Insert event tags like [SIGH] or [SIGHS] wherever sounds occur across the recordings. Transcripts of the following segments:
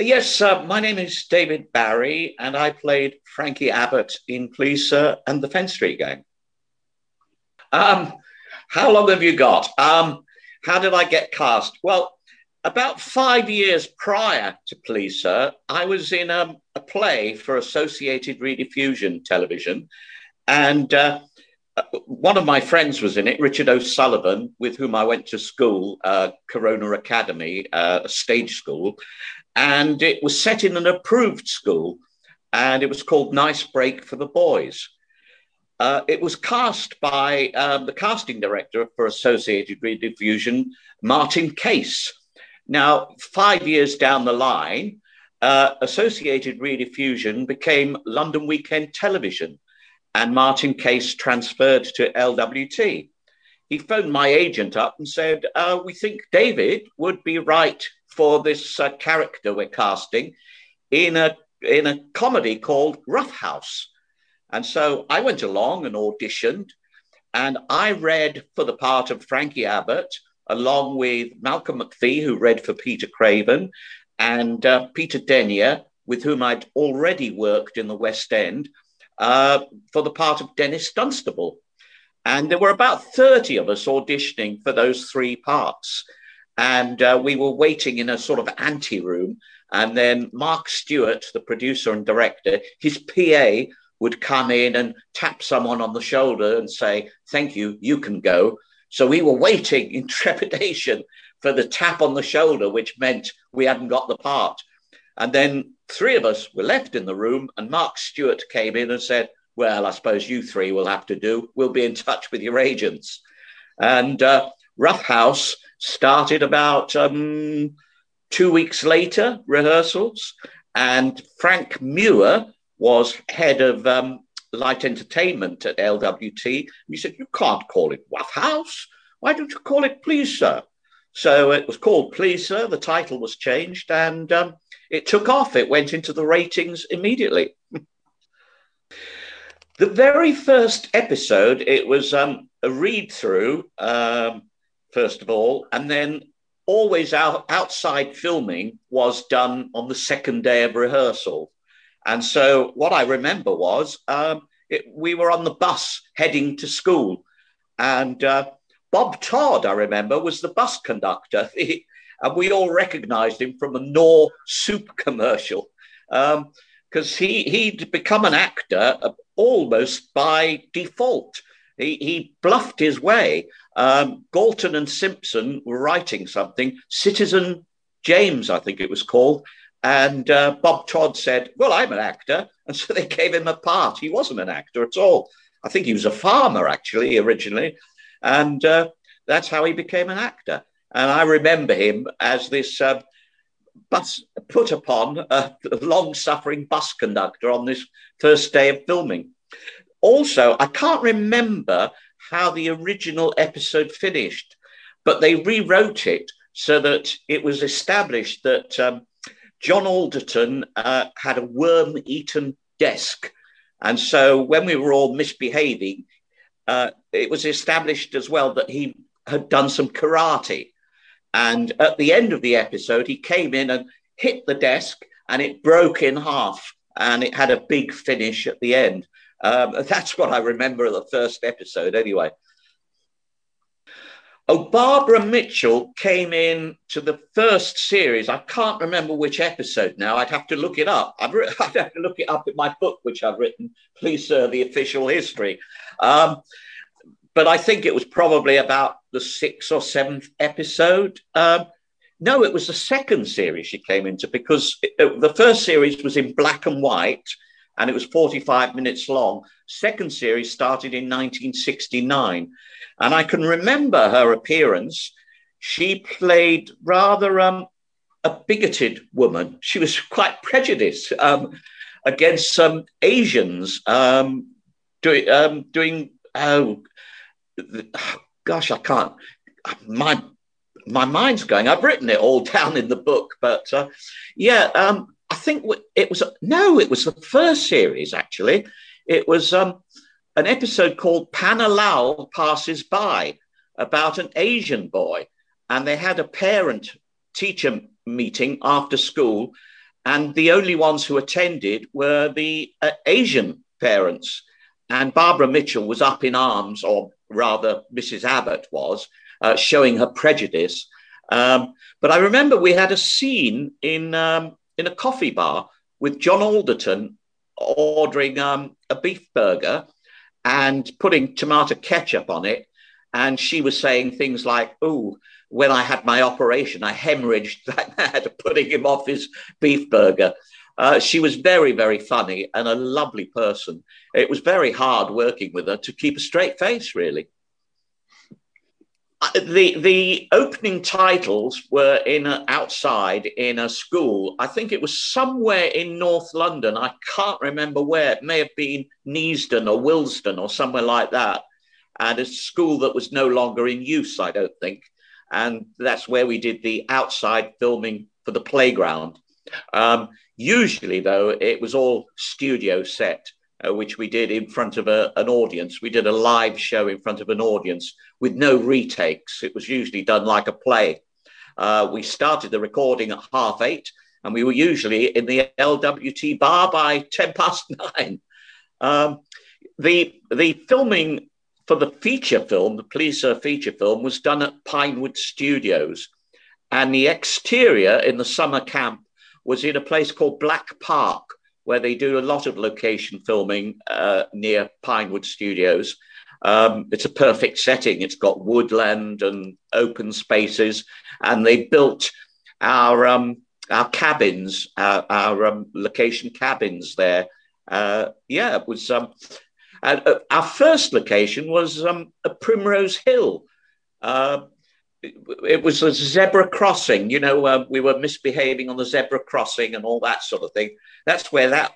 Yes, uh, my name is David Barry, and I played Frankie Abbott in Please Sir and the Fenn Street Gang. Um, how long have you got? Um, how did I get cast? Well, about five years prior to Please Sir, I was in um, a play for Associated Rediffusion Television, and uh, one of my friends was in it, Richard O'Sullivan, with whom I went to school, uh, Corona Academy, uh, a stage school, and it was set in an approved school, and it was called Nice Break for the Boys. Uh, it was cast by um, the casting director for Associated Rediffusion, Martin Case. Now, five years down the line, uh, Associated Rediffusion became London Weekend Television, and Martin Case transferred to LWT. He phoned my agent up and said, uh, We think David would be right for this uh, character we're casting in a, in a comedy called Rough House. And so I went along and auditioned, and I read for the part of Frankie Abbott, along with Malcolm McFee, who read for Peter Craven, and uh, Peter Denyer, with whom I'd already worked in the West End, uh, for the part of Dennis Dunstable. And there were about 30 of us auditioning for those three parts. And uh, we were waiting in a sort of ante room. And then Mark Stuart, the producer and director, his PA would come in and tap someone on the shoulder and say, Thank you, you can go. So we were waiting [LAUGHS] in trepidation for the tap on the shoulder, which meant we hadn't got the part. And then three of us were left in the room, and Mark Stuart came in and said, Well, I suppose you three will have to do. We'll be in touch with your agents. And uh, Rough House started about um, two weeks later, rehearsals. And Frank Muir, was head of um, light entertainment at LWT. He said, You can't call it Rough House. Why don't you call it Please Sir? So it was called Please Sir. The title was changed and um, it took off. It went into the ratings immediately. [LAUGHS] the very first episode, it was um, a read through, um, first of all, and then always out, outside filming was done on the second day of rehearsal. And so what I remember was um, it, we were on the bus heading to school, and uh, Bob Todd, I remember, was the bus conductor. [LAUGHS] and we all recognized him from a Knorr soup commercial because um, he, he'd become an actor uh, almost by default. He, he bluffed his way. Um, Galton and Simpson were writing something, Citizen James, I think it was called, and uh, Bob Todd said, Well, I'm an actor. [LAUGHS] And so they gave him a part. He wasn't an actor at all. I think he was a farmer, actually, originally. And uh, that's how he became an actor. And I remember him as this uh, bus put upon [LAUGHS] a long suffering bus conductor on this first day of filming. Also, I can't remember how the original episode finished, but they rewrote it so that it was established that um, John Alderton uh, had a worm eaten desk. And so when we were all misbehaving, uh, it was established as well that he had done some karate. And at the end of the episode, he came in and hit the desk and it broke in half and it had a big finish at the end. Um, [LAUGHS] that's what I remember of the first episode, anyway. Oh, Barbara Mitchell came in to the first series. I can't remember which episode now. I'd have to look it up. Re- [LAUGHS] I'd have to look it up in my book, which I've written, Please Sir, the Official History. Um, but I think it was probably about the sixth or seventh episode. Um, no, it was the second series she came into because it, it, the first series was in black and white and it was 45 minutes long. Second series started in 1969. And I can remember her appearance. She played rather um, a bigoted woman. She was [LAUGHS] quite prejudiced um, against some Asians um, doing, um, doing oh, [SIGHS] gosh, I can't. My my mind's going. I've written it all [LAUGHS] down in the book, but uh, yeah, um, think it was no, it was the first series actually. It was um, an episode called Panalal Passes By about an Asian boy. And they had a parent teacher meeting after school. and the only ones who attended were the uh, Asian parents. And Barbara Mitchell was up in arms, or rather, Mrs. Abbott was, uh, showing her prejudice. Um, but I remember we had a scene in, um, in a coffee bar with John Alderton ordering um, a beef burger and putting tomato ketchup on it. And she was saying things like, Oh, when I had my operation, I hemorrhaged [LAUGHS] that mad putting him off his beef burger. Uh, she was very, very funny and a lovely person. It was very hard working with her to keep a straight face, really. The the opening titles were in a, outside in a school. I think it was somewhere in North London. I can't remember where. It may have been Neasden or Willesden or somewhere like that. And a school that was no longer in use, I don't think. And that's where we did the outside filming for the playground. Um, usually, though, it was all studio set uh, which we did in front of a, an audience. We did a live show in front of an audience with no retakes. It was usually done like a play. Uh, we started the recording at half eight, and we were usually in the LWT bar by 10 past [LAUGHS] nine. Um, the, the filming for the feature film, the Please Sir feature film, was done at Pinewood Studios. And the exterior in the summer camp was in a place called Black Park, where they do a lot of location filming uh, near Pinewood Studios. Um, it's a perfect setting. It's got woodland and open spaces, and they built our um, our cabins, our, our um, location cabins there. Uh, yeah, it was. Um, uh, our first location was um, a Primrose Hill. Uh, it, was a zebra crossing. You know, uh, we were misbehaving on the zebra crossing and all that sort of thing. That's where that.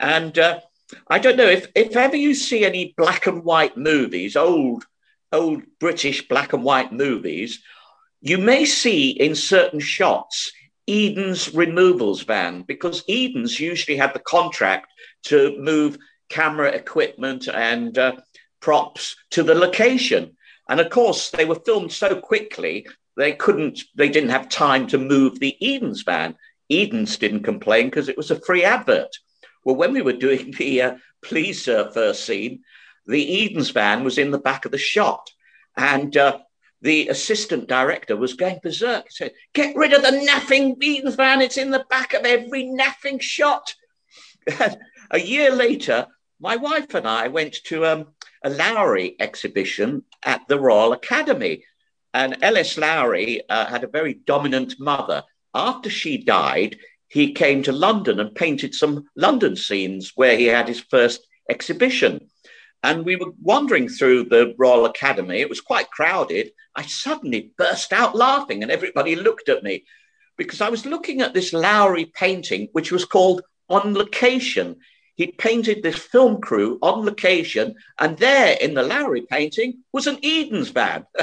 And uh, I don't know if if ever you see any black and white movies, old old British black and white movies, you may see in certain shots Eden's removals van because Eden's usually had the contract to move camera equipment and uh, props to the location. And of course, they were filmed so quickly they couldn't, they didn't have time to move the Eden's van. Eden's didn't complain because it was a free advert. Well, when we were doing [LAUGHS] the uh, Please Sir first scene, the Eden's van was in the back of the shot. And uh, the assistant director was going berserk. He said, Get rid of the naffing Eden's van. It's in the back of every naffing shot. [LAUGHS] a year later, my wife and I went to um, a Lowry exhibition at the Royal Academy. And L. S. Lowry uh, had a very dominant mother. After she died, he came to London and painted some London scenes where he had his first exhibition. And we were wandering through the Royal Academy. It was quite crowded. I suddenly burst out laughing, and everybody looked at me because I was looking at this Lowry painting, which was called On Location he painted this film crew on location, and there in the Lowry painting was an Eden's van. [LAUGHS]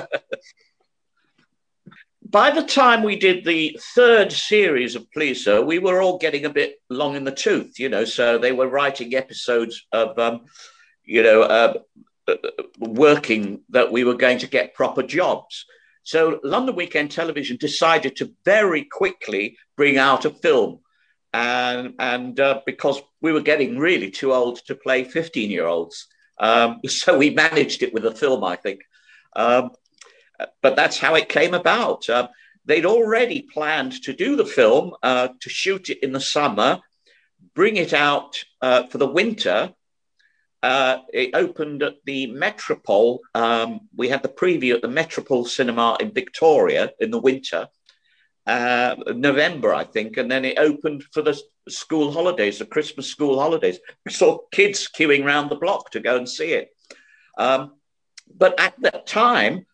By the time we did the third series of Please Sir, we were all getting a bit long in the tooth, you know. So they were writing episodes of, um, you know, uh, uh, working that we were going to get proper jobs. So London Weekend Television decided to very quickly bring out a film and and uh, because we were getting really too old to play 15 year olds um, [LAUGHS] so we managed it with a film i think. Um, but that's how it came about. Uh, they'd already planned to do the film uh, to shoot it in the summer bring it out uh, for the winter. Uh, it opened at the Metropole. Um, we had the preview at the Metropole Cinema in Victoria in the winter uh, November, I think, and then it opened for the school holidays, the Christmas school holidays. We saw kids queuing around the block to go and see it. Um, but at that time,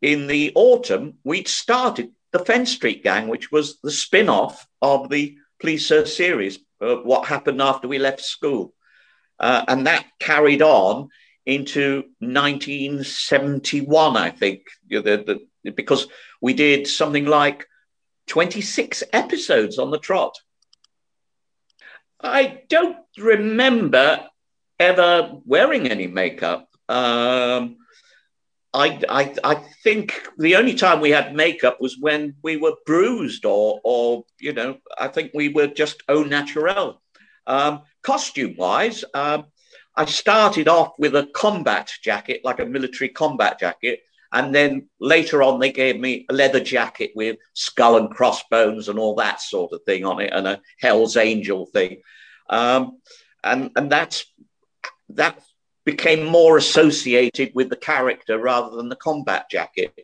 in the autumn, we'd started the Fenn Street Gang, which was the spin off of the Please Sir series, uh, what happened after we left school. Uh, and that carried on into 1971, I think, the, the, because we did something like 26 episodes on the trot. I don't remember ever wearing any makeup. Um, I, I, I think the only time we had makeup was when we were bruised or, or you know, I think we were just au naturel. Um, costume wise, um, I started off with a combat jacket, like a military combat jacket. And then later on, they gave me a leather jacket with skull and crossbones and all that sort of thing on it, and a Hell's Angel thing. Um, and and that's that became more associated with the character rather than the combat jacket.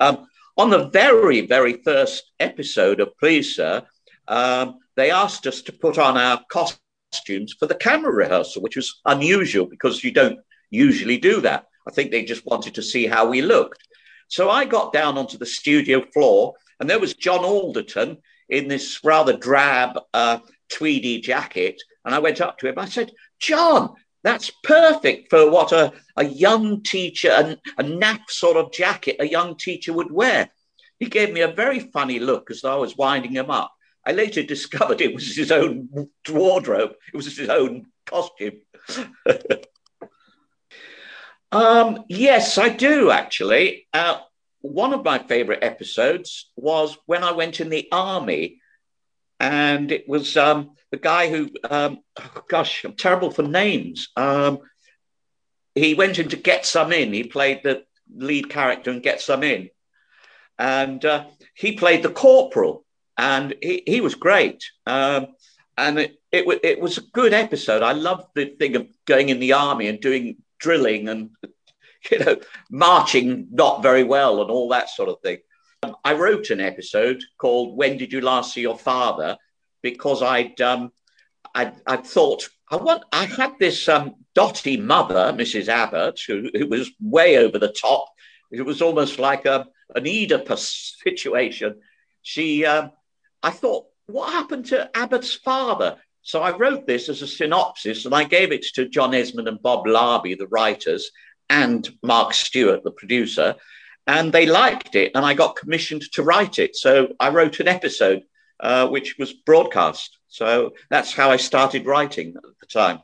Um, on the very, very first episode of Please Sir, um, they asked us to put on our costumes for the camera rehearsal, which was unusual because you don't usually do that. I think they just wanted to see how we looked. So I got down onto the studio floor, and there was John Alderton in this rather drab uh, tweedy jacket. And I went up to him. I said, John, that's perfect for what a, a young teacher, a, a naff sort of jacket a young teacher would wear. He gave me a very funny look as though I was winding him up. I later [LAUGHS] discovered it was his own wardrobe, it was his own costume. [LAUGHS] um, yes, I do actually. Uh, one of my favorite episodes was when I went in the army, and it was um, the guy who, um, oh gosh, I'm terrible for names. Um, he went in to get some in. He played the lead character and get some in, and uh, he played the corporal, and he, he was great. Um, and it, it, it was a good episode. I loved the thing of going in the army and doing drilling and [LAUGHS] you know marching not very well and all that sort of thing. I wrote an episode called "When Did You Last See Your Father," because I'd um, I'd, I'd thought I want I had this um, dotty mother, Mrs. Abbott, who, who was way over the top. It was almost like a an Oedipus [LAUGHS] situation. She, um, I thought, what happened to Abbott's father? So I wrote this as a synopsis and I gave it to John Esmonde and Bob Larbey, the writers, and Mark Stuart, the producer, and they liked it. And I got commissioned to write it. So I wrote an episode uh, which was broadcast. So that's how I started writing at the time.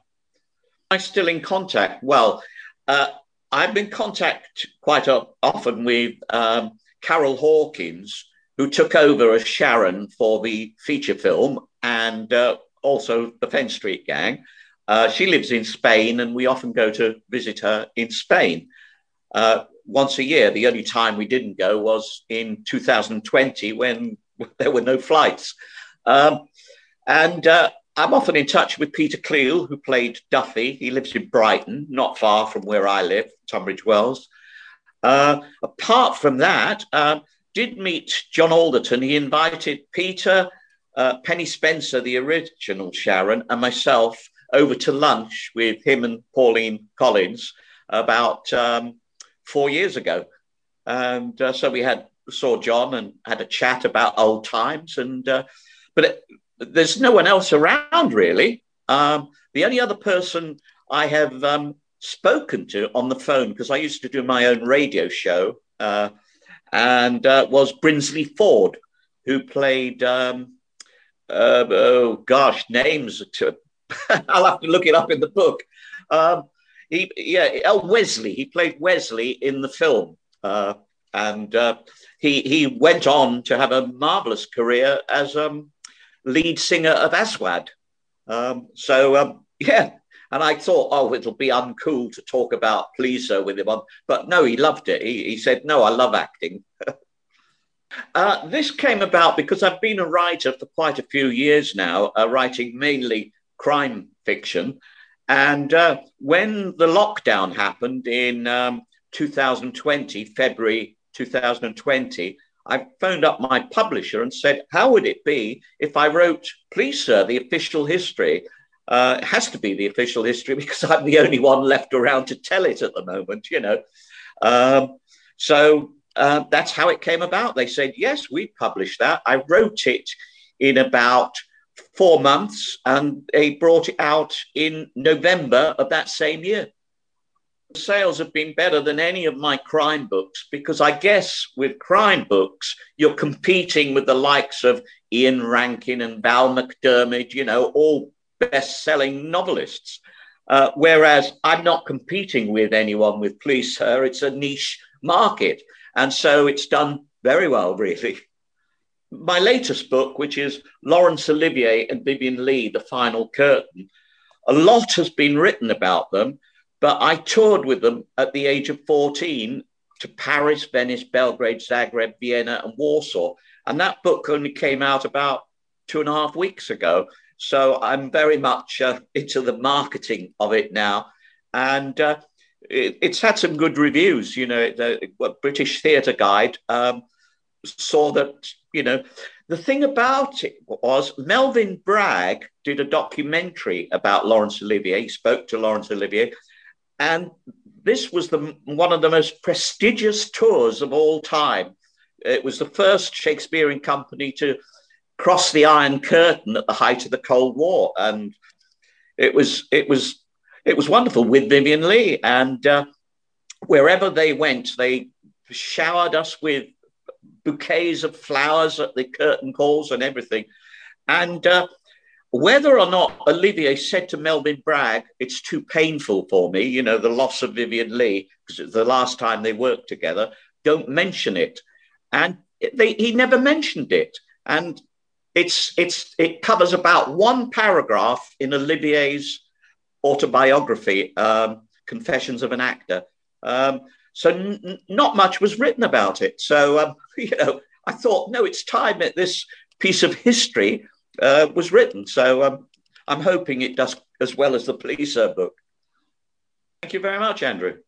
I'm still in contact. Well, uh, I've been in contact quite often with um, Carol Hawkins, who took over as Sharon for the feature film and uh, also the Fenn Street Gang. Uh, she lives in Spain, and we often go to visit her in Spain uh, once a year. The only time we didn't go was in 2020 when [LAUGHS] there were no flights. Um, and uh, I'm often in touch with Peter Cleall, who played Duffy. He lives in Brighton, not far from where I live, Tunbridge Wells. Uh, apart from that, um, did meet John Alderton. He invited Peter, uh, Penny Spencer, the original Sharon, and myself over to lunch with him and Pauline Collins about um, four years ago. And uh, so we had saw John and had a chat about old times. And uh, but it, there's no one else around really. Um, the only other person I have um, spoken to on the phone because I used to do my own radio show uh, and uh, was Brinsley Forde, who played. Um, uh, oh gosh, names. [LAUGHS] I'll have to look it up in the book. Um, he, yeah, El Wesley. He played Wesley in the film, uh, and uh, he he went on to have a marvelous career as um, lead singer of Aswad. Um, so um, [LAUGHS] yeah, and I thought, oh, it'll be uncool to talk about Please Sir with him on, but no, he loved it. He, he said, no, I love acting. [LAUGHS] uh, this came about because I've been a writer for quite a few years now, uh, writing mainly crime fiction. And uh, when the lockdown happened in um, 2020, February 2020, I phoned up my publisher and said, How would it be if I wrote, please, sir, the official history? Uh, it has to be the official history [LAUGHS] because I'm the only one left around to tell it at the moment, you know. Um, so uh, that's how it came about. They said, Yes, we published that. I wrote it in about four months and they brought it out in November of that same year sales have been better than any of my crime books because I guess with crime books, you're competing with the likes of Ian Rankin and Val McDermid, you know, all best selling novelists. Uh, whereas I'm not competing with anyone with Please Sir. It's a niche market. And so it's done very well, really. My latest book, which is Laurence Olivier and Vivien Leigh, The Final Curtain, a lot has been written about them, but I toured with them at the age of 14 to Paris, Venice, Belgrade, Zagreb, Vienna, and Warsaw. And that book only came out about two and a half weeks ago. So I'm very much uh, [LAUGHS] into the marketing of it now. And uh, it, it's had some good reviews. You know, the British Theatre Guide um, saw that, you know, the thing about it was Melvyn Bragg did a documentary about Laurence Olivier. He spoke to Laurence Olivier. And this was the, one of the most prestigious tours of all time. It was the first Shakespearean company to cross the Iron Curtain at the height of the Cold War, and it was it was it was wonderful with Vivien Leigh. And uh, wherever they went, they showered us with bouquets of flowers at the curtain calls and everything. And uh, whether or not Olivier said to Melvyn Bragg, it's too painful for me, you know, the loss of Vivien Leigh, because it's the last time they worked together, don't mention it. And they, he never mentioned it. And it's, it's, it covers about one paragraph in Olivier's autobiography, um, Confessions of an Actor. Um, so n- not much was written about it. So, um, [LAUGHS] you know, I thought, no, it's time that this piece of history uh, was written. So um, I'm hoping it does as well as the Please Sir book. Thank you very much, Andrew.